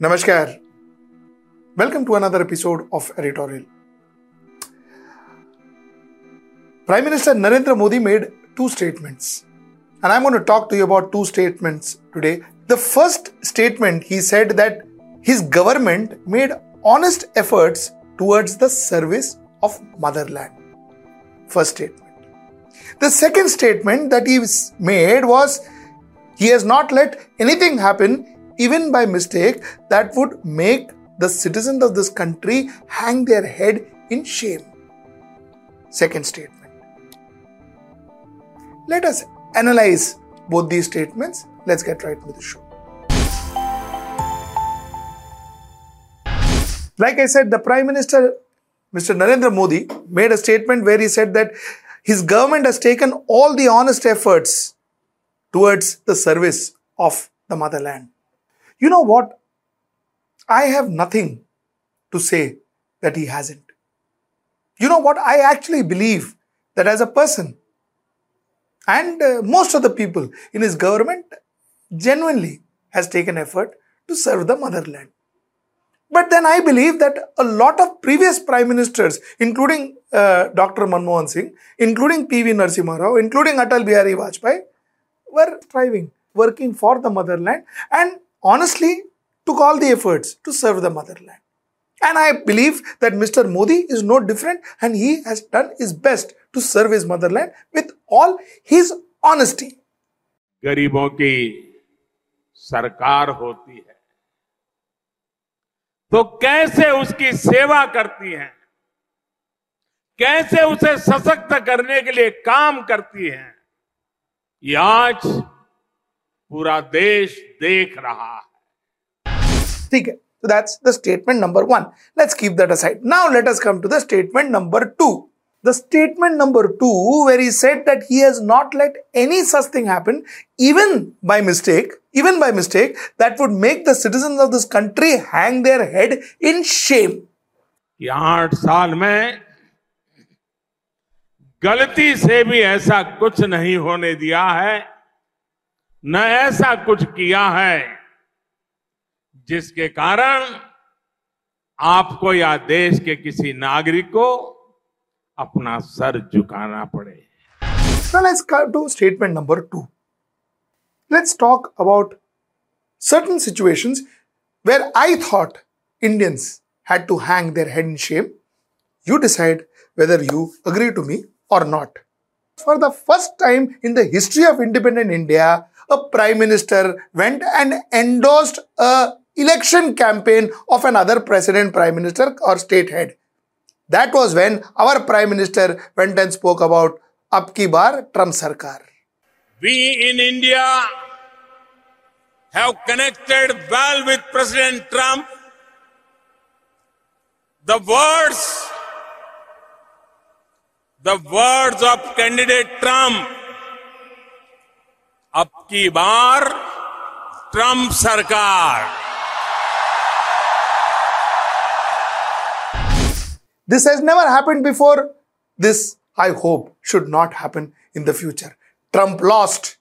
Namaskar. Welcome to another episode of Editorial. Prime Minister Narendra Modi made two statements, and I'm going to talk to you about two statements today. The first statement he said that his government made honest efforts towards the service of motherland. First statement. The second statement that he made was he has not let anything happen, even by mistake, that would make the citizens of this country hang their head in shame. Second statement. Let us analyze both these statements. Let's get right into the show. Like I said, the Prime Minister, Mr. Narendra Modi, made a statement where he said that his government has taken all the honest efforts towards the service of the motherland. You know what? I have nothing to say that he hasn't. You know what? I actually believe that as a person, and uh, most of the people in his government genuinely has taken effort to serve the motherland. But then I believe that a lot of previous prime ministers, including uh, Dr. Manmohan Singh, including P.V. Narasimha Rao, including Atal Bihari Vajpayee, were striving, working for the motherland, and honestly took all the efforts to serve the motherland. And I believe that Mr. Modi is no different and he has done his best to serve his motherland with all his honesty. गरीबों की सरकार होती है तो कैसे उसकी सेवा करती है कैसे उसे सशक्त करने के लिए काम करती है ये आज पूरा देश देख रहा है ठीक है so that's the statement number one let's keep that aside now let us come to the statement number two the statement number two where he said that he has not let any such thing happen even by mistake even by mistake that would make the citizens of this country hang their head in shame आठ साल में गलती से भी ऐसा कुछ नहीं होने दिया है न ऐसा कुछ किया है जिसके कारण आपको या देश के किसी नागरिक को अपना सर झुकाना पड़े। Two statement number two let's talk about certain situation where I thought Indians had to hang their head in shame you decide whether you agree to me or not for the first time in the history of independent India a prime minister went and endorsed a election campaign of another president, prime minister, or state head. That was when our prime minister went and spoke about Apki Bar Trump Sarkar. We in India have connected well with President Trump. The words, the words of candidate Trump, Apki Bar Trump Sarkar. This has never happened before. This, I hope, should not happen in the future. Trump lost.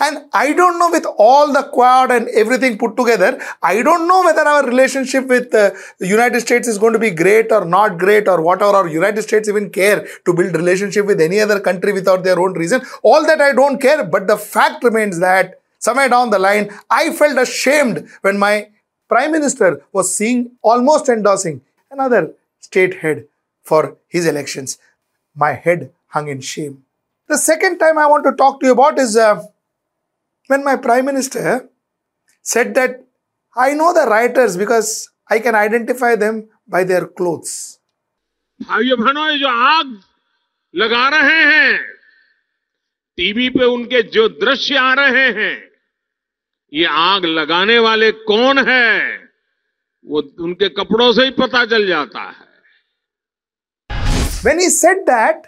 And I don't know with all the Quad and everything put together, I don't know whether our relationship with uh, the United States is going to be great or not great or whatever, or United States even care to build relationship with any other country without their own reason. All that I don't care, but the fact remains that somewhere down the line, I felt ashamed when my Prime Minister was seeing almost endorsing another state head for his elections. My head hung in shame. The second time I want to talk to you about is uh, when my prime minister said that I know the writers because I can identify them by their clothes. भाइयों बहनों ये जो आग लगा रहे हैं TV पे उनके जो दृश्य आ रहे हैं ये आग लगाने वाले कौन है वो उनके कपड़ों से ही पता चल जाता है When he said that,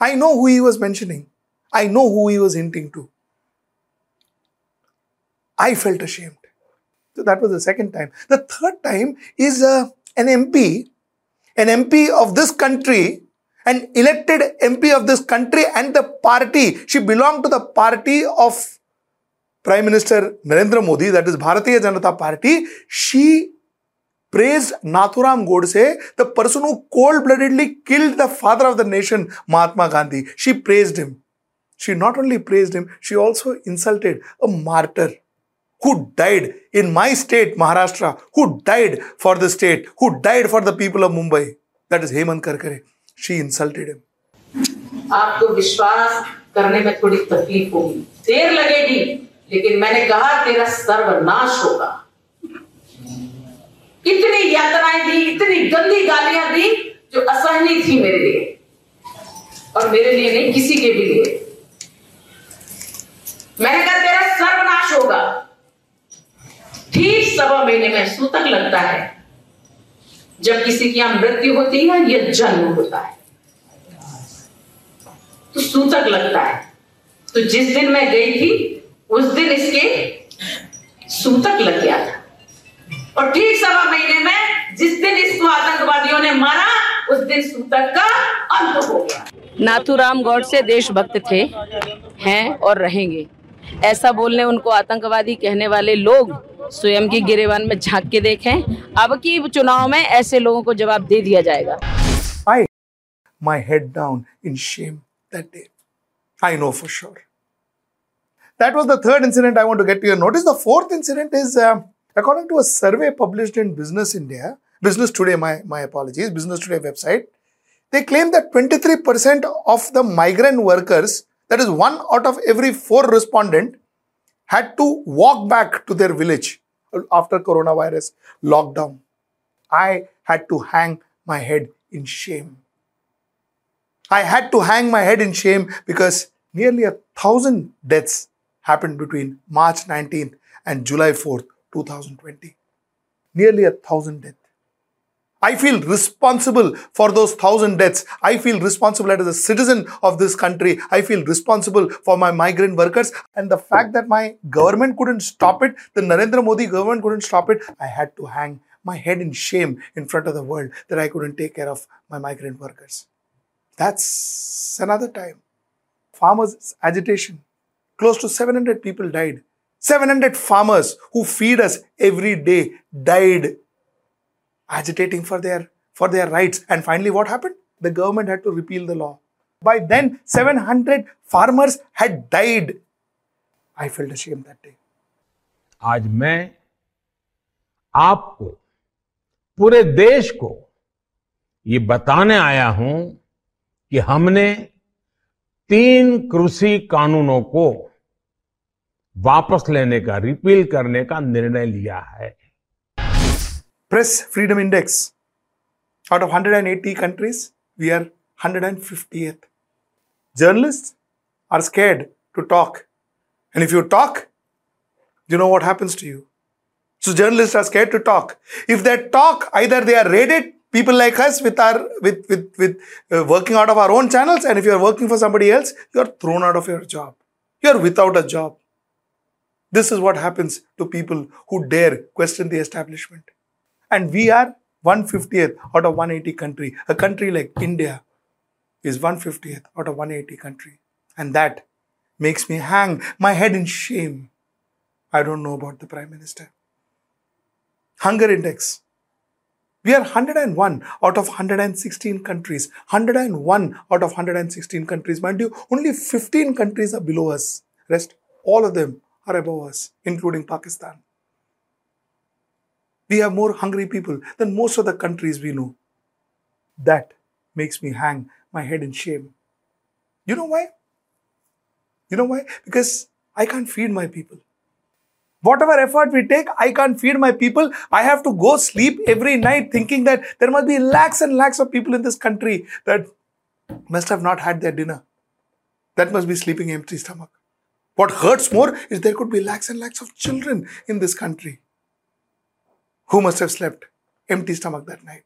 I know who he was mentioning. I know who he was hinting to. I felt ashamed. So that was the second time. The third time is uh, an MP, an MP of this country, an elected MP of this country and the party. She belonged to the party of Prime Minister Narendra Modi, that is Bharatiya Janata Party, she praised Nathuram Godse, the person who cold-bloodedly killed the father of the nation, Mahatma Gandhi. She praised him. She not only praised him, she also insulted a martyr who died in my state, Maharashtra, who died for the state, who died for the people of Mumbai. That is Hemant Karkare. She insulted him. आपको विश्वास करने में थोड़ी तकलीफ़ होगी देर लगेगी लेकिन मैंने कहा तेरा सर्वनाश होगा इतनी यातनाएँ दी इतनी गंदी गालियाँ दी जो असहनीय थी मेरे लिए और मेरे लिए नहीं किसी के भी लिए मैंने कहा तेरा सर्वनाश होगा सवा महीने में सूतक लगता है। जब किसी की यहाँ मृत्यु होती है, या जन्म होता है। तो सूतक लगता है। तो जिस दिन मैं गई थी, उस दिन इसके सूतक लग गया था। और ठीक सवा महीने में जिस दिन इसको आतंकवादियों ने मारा, उस दिन सूतक का अंत हो गया। नाथूराम गौडसे देशभक्त थे, हैं और रहेंगे। ऐसा बोलने उनको आतंकवादी कहने वाले लोग स्वयं की गिरेवान में झाँक के देखें। अब की चुनाव में ऐसे लोगों को जवाब दे दिया जाएगा। I my head down in shame that day I know for sure that was the third incident I want to get your notice the fourth incident is according to a publish in Business India Business Today my my apologies Business Today website they claim that 23% of the migrant workers, that is one out of every four respondent had to walk back to their village after coronavirus lockdown. I had to hang my head in shame. I had to hang my head in shame because nearly a thousand deaths happened between March 19th and July 4th, 2020. Nearly a thousand deaths. I feel responsible for those thousand deaths. I feel responsible as a citizen of this country. I feel responsible for my migrant workers. And the fact that my government couldn't stop it, the Narendra Modi government couldn't stop it, I had to hang my head in shame in front of the world that I couldn't take care of my migrant workers. That's another time. Farmers' agitation. Close to 700 people died. 700 farmers who feed us every day died agitating for their for their rights and finally what happened the government had to repeal the law by then 700 farmers had died i felt ashamed that day आज मैं आपको पूरे देश को ये बताने आया हूँ कि हमने तीन कृषि कानूनों को वापस लेने का रिपील करने का निर्णय लिया है press freedom index. Out of 180 countries we are 150th journalists are scared to talk. And if you talk you know what happens to you. So journalists are scared to talk. If they talk either they are raided people like us with our with with with uh, working out of our own channels and if you are working for somebody else you are thrown out of your job. You are without a job. This is what happens to people who dare question the establishment and we are 150th out of 180 country. A country like india is 150th out of 180 country. And that makes me hang my head in shame. I don't know about the prime minister. Hunger index. We are 101 out of 116 countries. 101 out of 116 countries. Mind you only 15 countries are below us. Rest all of them are above us including pakistan we have more hungry people than most of the countries we know. That makes me hang my head in shame. You know why? You know why? Because I can't feed my people. Whatever effort we take, I can't feed my people. I have to go sleep every night thinking that there must be lakhs and lakhs of people in this country that must have not had their dinner. That must be sleeping empty stomach. What hurts more is there could be lakhs and lakhs of children in this country who must have slept empty stomach that night.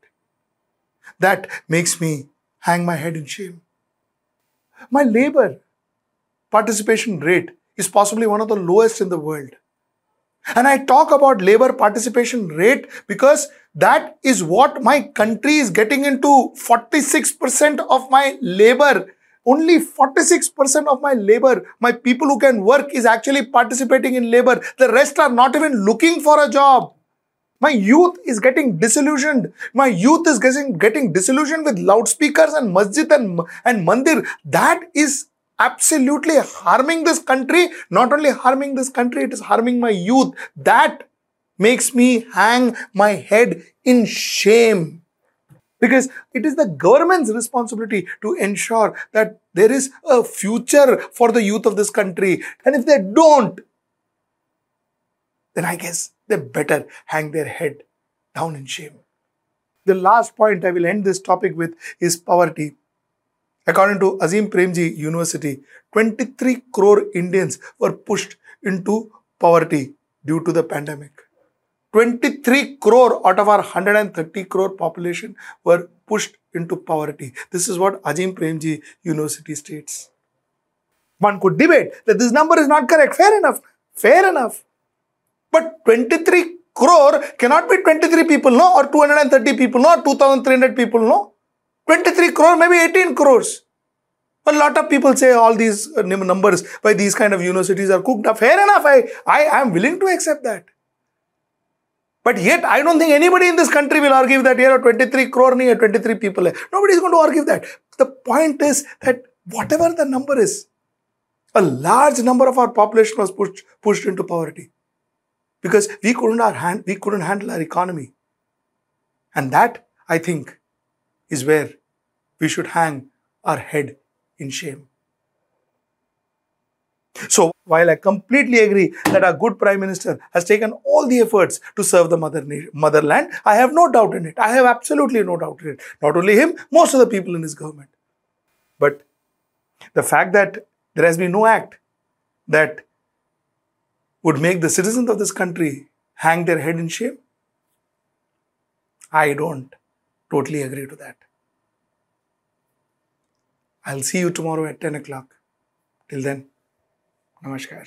That makes me hang my head in shame. My labor participation rate is possibly one of the lowest in the world. And I talk about labor participation rate because that is what my country is getting into. 46% of my labor only 46% of my labor, my people who can work, is actually participating in labor. The rest are not even looking for a job. My youth is getting disillusioned. My youth is getting, getting disillusioned with loudspeakers and masjid and, and mandir. That is absolutely harming this country. Not only harming this country, it is harming my youth. That makes me hang my head in shame. Because it is the government's responsibility to ensure that there is a future for the youth of this country. And if they don't, then I guess they better hang their head down in shame. The last point I will end this topic with is poverty. According to Azim Premji University, 23 crore Indians were pushed into poverty due to the pandemic. 23 crore out of our 130 crore population were pushed into poverty. This is what Azim Premji University states. One could debate that this number is not correct. Fair enough. Fair enough. But 23 crore cannot be 23 people, no, or 230 people, no, or 2300 people, no. 23 crore, maybe 18 crores. A lot of people say all these uh, numbers by these kind of universities are cooked up. Fair enough, I, I am willing to accept that. But yet, I don't think anybody in this country will argue that here are 23 crore near 23 people. Nobody is going to argue that. The point is that whatever the number is, a large number of our population was pushed, pushed into poverty because we couldn't, our hand, we couldn't handle our economy. And that, I think, is where we should hang our head in shame. So, while I completely agree that our good Prime Minister has taken all the efforts to serve the mother motherland, I have no doubt in it. I have absolutely no doubt in it. Not only him, most of the people in his government. But the fact that there has been no act that would make the citizens of this country hang their head in shame? I don't totally agree to that. I'll see you tomorrow at 10 o'clock. Till then, namaskar.